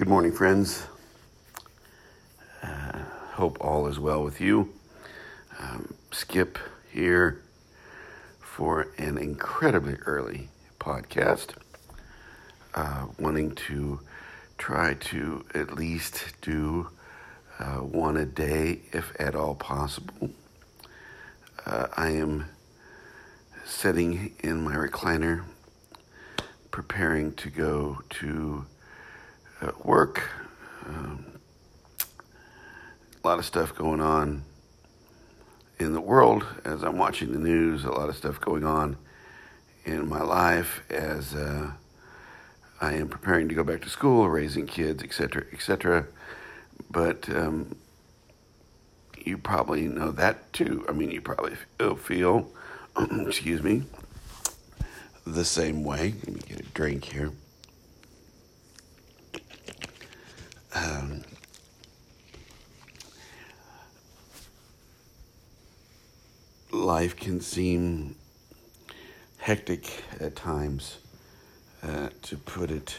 Good morning, friends. Uh, hope all is well with you. Um, Skip here for an incredibly early podcast. Uh, wanting to try to at least do uh, one a day, if at all possible. Uh, I am sitting in my recliner, preparing to go to uh, work. Um, a lot of stuff going on in the world as I'm watching the news, a lot of stuff going on in my life as uh, I am preparing to go back to school, raising kids, etc., etc. But um, you probably know that too. I mean, you probably feel, excuse me, the same way. Let me get a drink here. Um, life can seem hectic at times, uh, to put it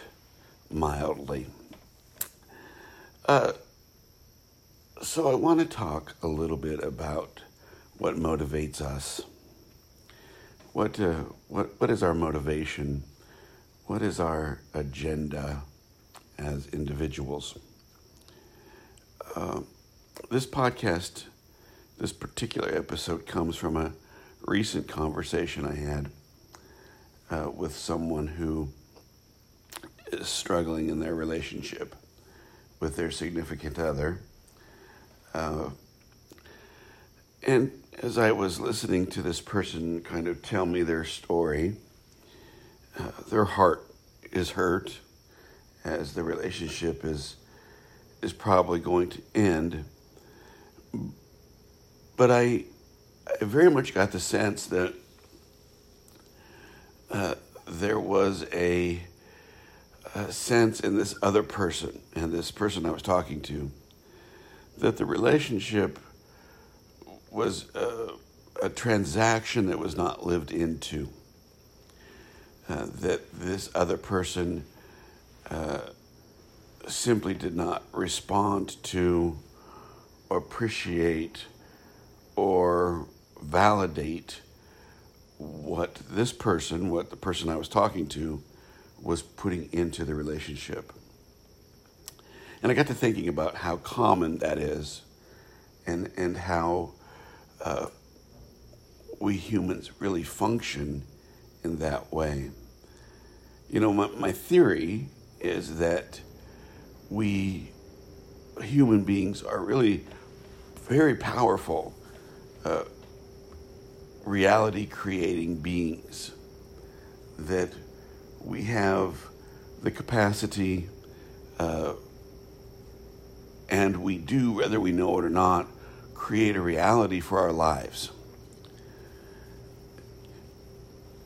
mildly. Uh, so, I want to talk a little bit about what motivates us. What, uh, what, what is our motivation? What is our agenda as individuals? Uh, this podcast, this particular episode, comes from a recent conversation I had uh, with someone who is struggling in their relationship with their significant other. Uh, and as I was listening to this person kind of tell me their story, uh, their heart is hurt as the relationship is is probably going to end. But I, I very much got the sense that uh, there was a, a, sense in this other person and this person I was talking to that the relationship was a, a transaction that was not lived into. Uh, that this other person uh, simply did not respond to, appreciate, or validate what this person, what the person I was talking to, was putting into the relationship. And I got to thinking about how common that is and, and how uh, we humans really function in that way. You know, my, my theory is that we human beings are really very powerful uh, reality creating beings, that we have the capacity, uh, and we do, whether we know it or not, create a reality for our lives.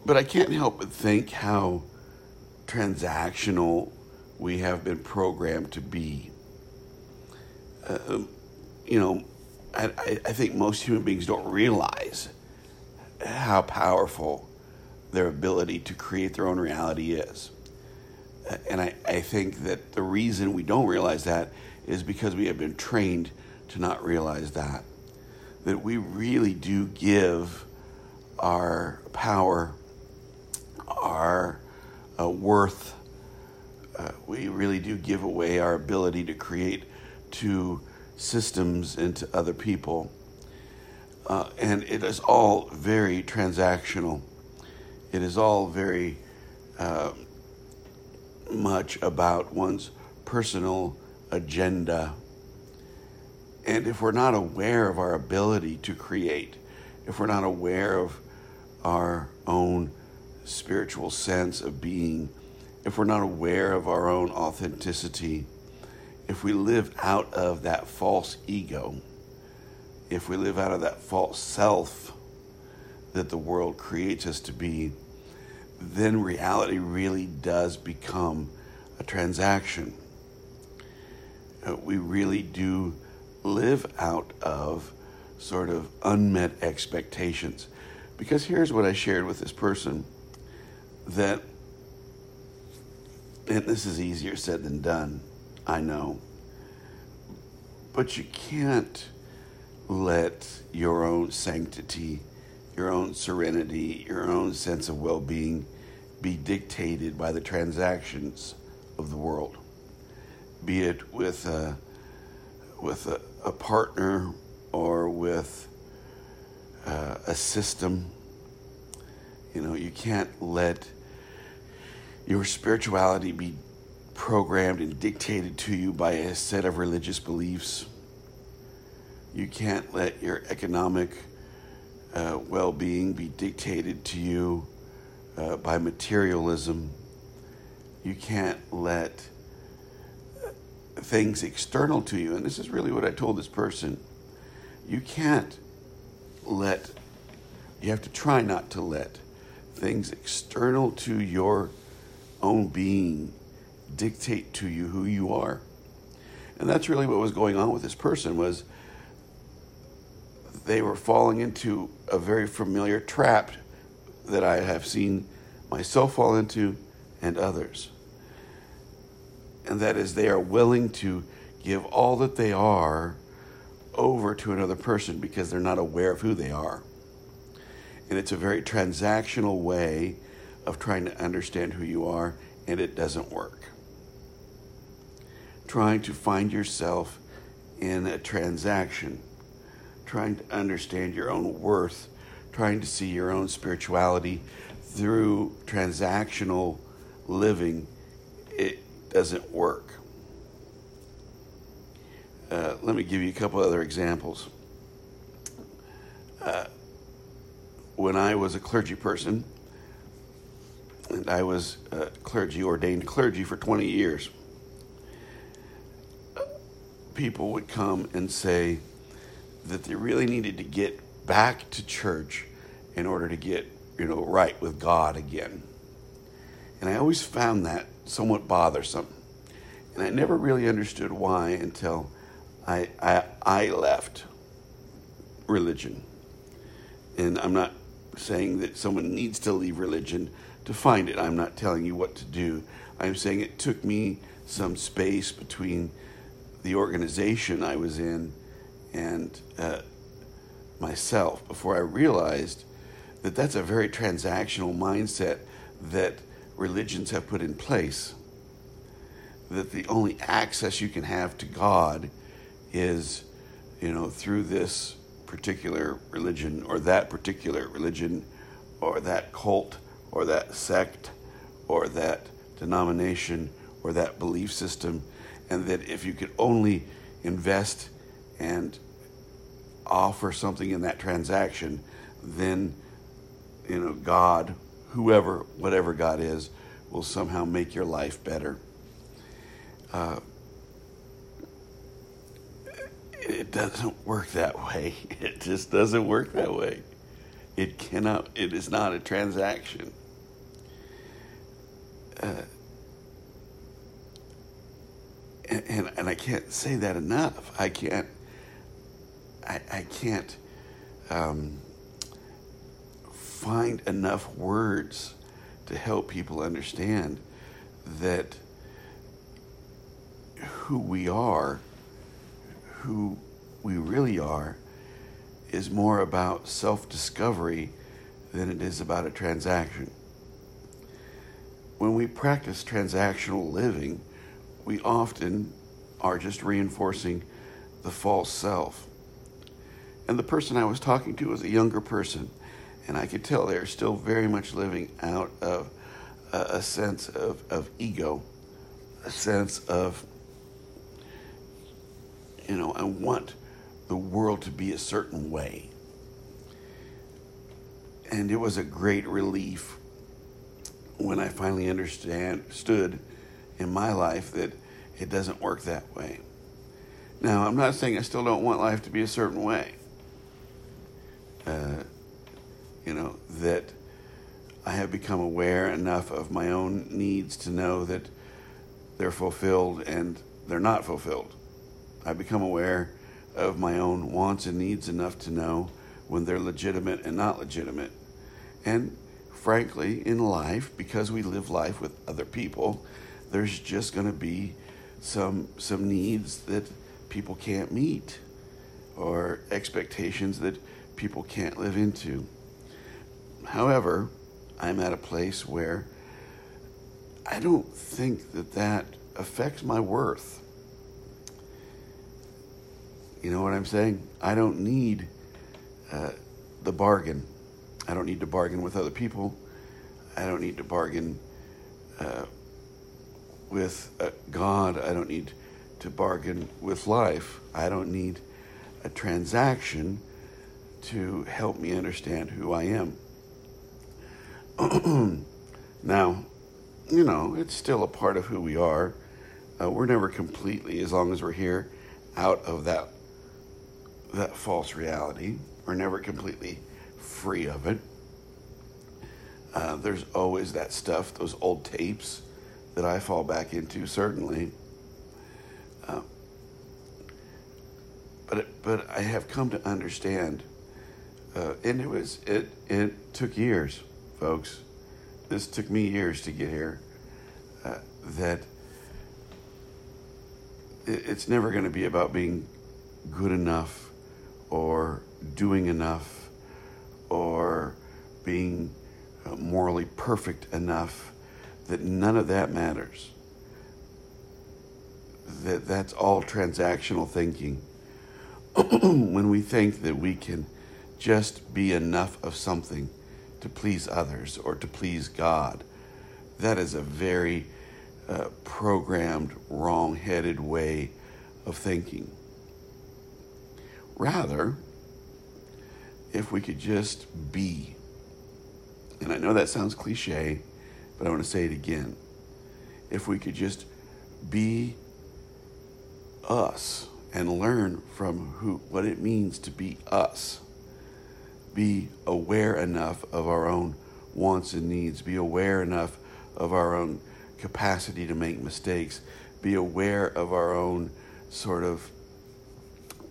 But I can't help but think how transactional we have been programmed to be. Uh, you know, I, I think most human beings don't realize how powerful their ability to create their own reality is. And I, I think that the reason we don't realize that is because we have been trained to not realize that. That we really do give our power, our uh, worth, uh, we really do give away our ability to create to systems and to other people. Uh, and it is all very transactional. It is all very uh, much about one's personal agenda. And if we're not aware of our ability to create, if we're not aware of our own spiritual sense of being, if we're not aware of our own authenticity, if we live out of that false ego, if we live out of that false self that the world creates us to be, then reality really does become a transaction. Uh, we really do live out of sort of unmet expectations. Because here's what I shared with this person that this is easier said than done. I know. But you can't let your own sanctity, your own serenity, your own sense of well being be dictated by the transactions of the world. Be it with a, with a, a partner or with uh, a system. You know, you can't let your spirituality be programmed and dictated to you by a set of religious beliefs. You can't let your economic uh, well being be dictated to you uh, by materialism. You can't let uh, things external to you, and this is really what I told this person you can't let, you have to try not to let things external to your own being dictate to you who you are. And that's really what was going on with this person was they were falling into a very familiar trap that I have seen myself fall into and others. And that is they are willing to give all that they are over to another person because they're not aware of who they are. And it's a very transactional way of trying to understand who you are, and it doesn't work. Trying to find yourself in a transaction, trying to understand your own worth, trying to see your own spirituality through transactional living, it doesn't work. Uh, let me give you a couple other examples. Uh, when I was a clergy person, I was a clergy, ordained clergy for 20 years, people would come and say that they really needed to get back to church in order to get, you know, right with God again. And I always found that somewhat bothersome. And I never really understood why until I, I, I left religion. And I'm not saying that someone needs to leave religion to find it. I'm not telling you what to do. I'm saying it took me some space between the organization I was in and uh, myself before I realized that that's a very transactional mindset that religions have put in place. That the only access you can have to God is, you know, through this particular religion or that particular religion or that cult or that sect or that denomination or that belief system. And that if you could only invest and offer something in that transaction, then, you know, God, whoever, whatever God is, will somehow make your life better. Uh, it doesn't work that way. It just doesn't work that way. It cannot, it is not a transaction. Uh, and, and, I can't say that enough. I can't, I, I can't um, find enough words to help people understand that who we are who we really are is more about self discovery than it is about a transaction. When we practice transactional living, we often are just reinforcing the false self. And the person I was talking to was a younger person, and I could tell they're still very much living out of a, a sense of, of ego, a sense of you know, I want the world to be a certain way. And it was a great relief when I finally understood in my life that it doesn't work that way. Now, I'm not saying I still don't want life to be a certain way. Uh, you know, that I have become aware enough of my own needs to know that they're fulfilled and they're not fulfilled. I become aware of my own wants and needs enough to know when they're legitimate and not legitimate. And frankly, in life, because we live life with other people, there's just going to be some some needs that people can't meet or expectations that people can't live into. However, I'm at a place where I don't think that that affects my worth. You know what I'm saying? I don't need uh, the bargain. I don't need to bargain with other people. I don't need to bargain uh, with uh, God. I don't need to bargain with life. I don't need a transaction to help me understand who I am. now, you know, it's still a part of who we are. Uh, we're never completely, as long as we're here, out of that that false reality. We're never completely free of it. Uh, there's always that stuff, those old tapes that I fall back into, certainly. Uh, but but I have come to understand, uh, and it was it it took years, folks. This took me years to get here. Uh, that it, it's never going to be about being good enough or doing enough or being uh, morally perfect enough that none of that matters. That that's all transactional thinking. When we think that we can just be enough of something to please others or to please God that is a very uh, programmed wrong-headed way of thinking. Rather if we could just be. And I know that sounds cliche, but I want to say it again. If we could just be us and learn from who what it means to be us. Be aware enough of our own wants and needs, be aware enough of our own capacity to make mistakes, be aware of our own sort of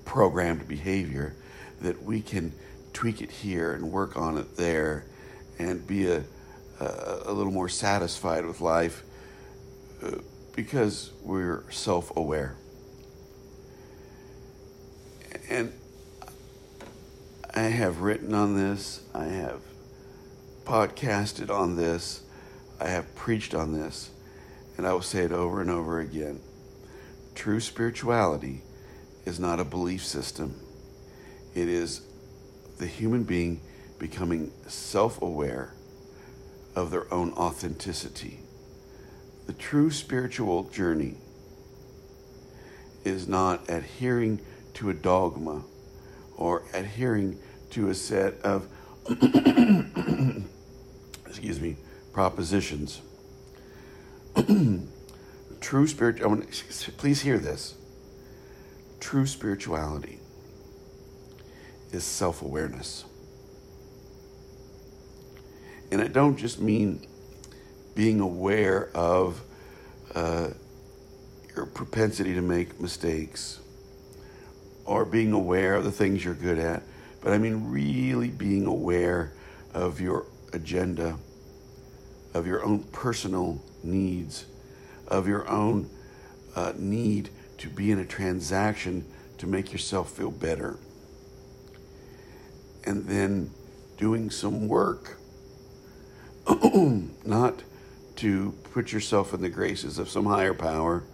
programmed behavior that we can tweak it here and work on it there and be a, a, a little more satisfied with life uh, because we're self aware. And I have written on this, I have podcasted on this, I have preached on this, and I will say it over and over again. True spirituality is not a belief system, it is the human being becoming self aware of their own authenticity. The true spiritual journey is not adhering to a dogma or adhering to a set of, excuse me, propositions. true spiritual, please hear this. True spirituality is self awareness. And I don't just mean being aware of uh, your propensity to make mistakes or being aware of the things you're good at, but I mean really being aware of your agenda, of your own personal needs, of your own uh, need to be in a transaction to make yourself feel better and then doing some work, not to put yourself in the graces of some higher power,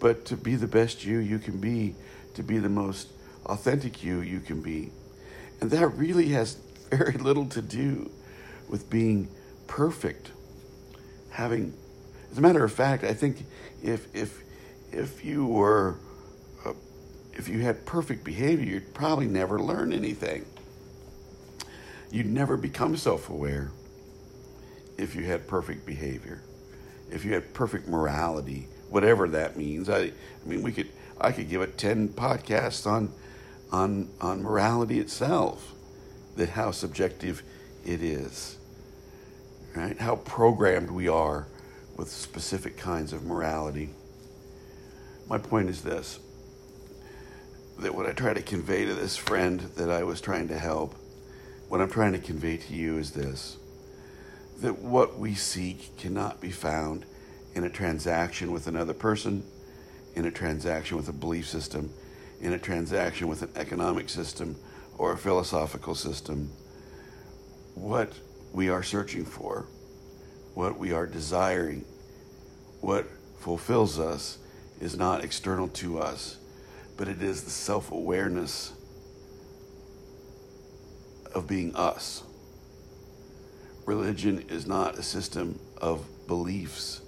but to be the best you you can be, to be the most authentic you you can be. And that really has very little to do with being perfect. Having, as a matter of fact, I think if if if you were uh, if you had perfect behavior, you'd probably never learn anything. You'd never become self aware if you had perfect behavior, if you had perfect morality, whatever that means. I, I mean, we could, I could give a 10 podcasts on, on, on morality itself, that how subjective it is, right? How programmed we are with specific kinds of morality. My point is this that what I try to convey to this friend that I was trying to help what I'm trying to convey to you is this that what we seek cannot be found in a transaction with another person, in a transaction with a belief system, in a transaction with an economic system or a philosophical system. What we are searching for, what we are desiring, what fulfills us is not external to us, but it is the self awareness of being us. Religion is not a system of beliefs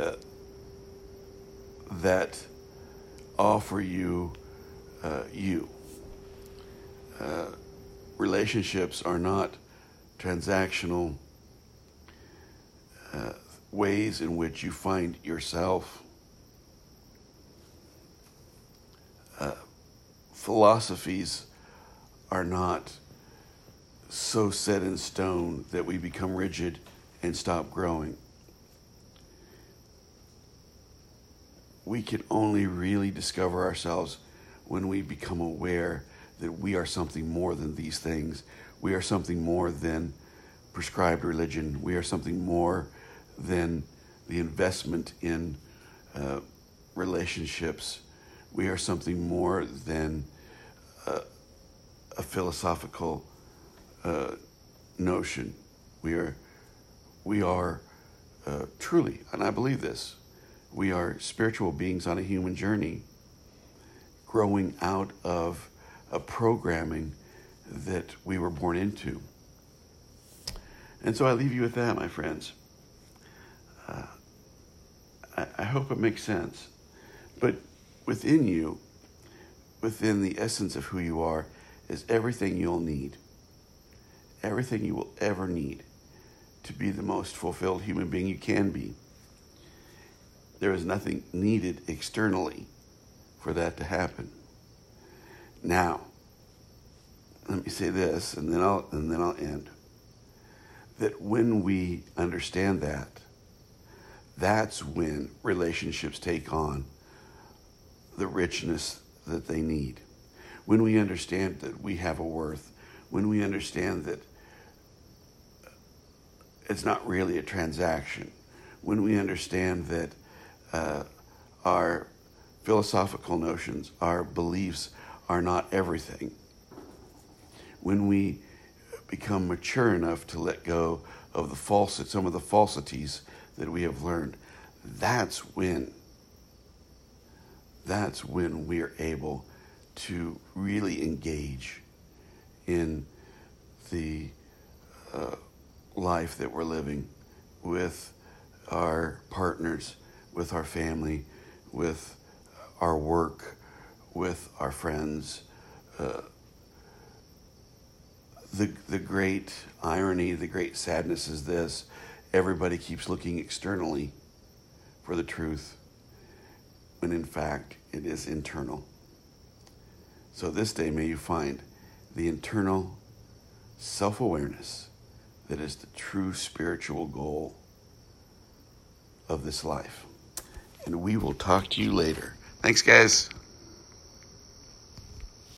uh, that offer you uh, you. Uh, relationships are not transactional uh, ways in which you find yourself. Uh, philosophies are not so set in stone that we become rigid and stop growing. We can only really discover ourselves when we become aware that we are something more than these things. We are something more than prescribed religion. We are something more than the investment in uh, relationships. We are something more than uh, a philosophical uh, notion. We are, we are uh, truly, and I believe this, we are spiritual beings on a human journey, growing out of a programming that we were born into. And so I leave you with that, my friends. Uh, I, I hope it makes sense. But within you, within the essence of who you are, is everything you'll need. Everything you will ever need to be the most fulfilled human being you can be. There is nothing needed externally for that to happen. Now, let me say this and then I'll and then I'll end. That when we understand that, that's when relationships take on the richness that they need. When we understand that we have a worth, when we understand that it's not really a transaction, when we understand that uh, our philosophical notions, our beliefs are not everything, when we become mature enough to let go of the false, some of the falsities that we have learned, that's when that's when we are able to really engage in the uh, life that we're living with our partners, with our family, with our work, with our friends. Uh, the, the great irony, the great sadness is this everybody keeps looking externally for the truth, when in fact it is internal. So this day may you find the internal self awareness that is the true spiritual goal of this life. And we will talk to you later. Thanks, guys.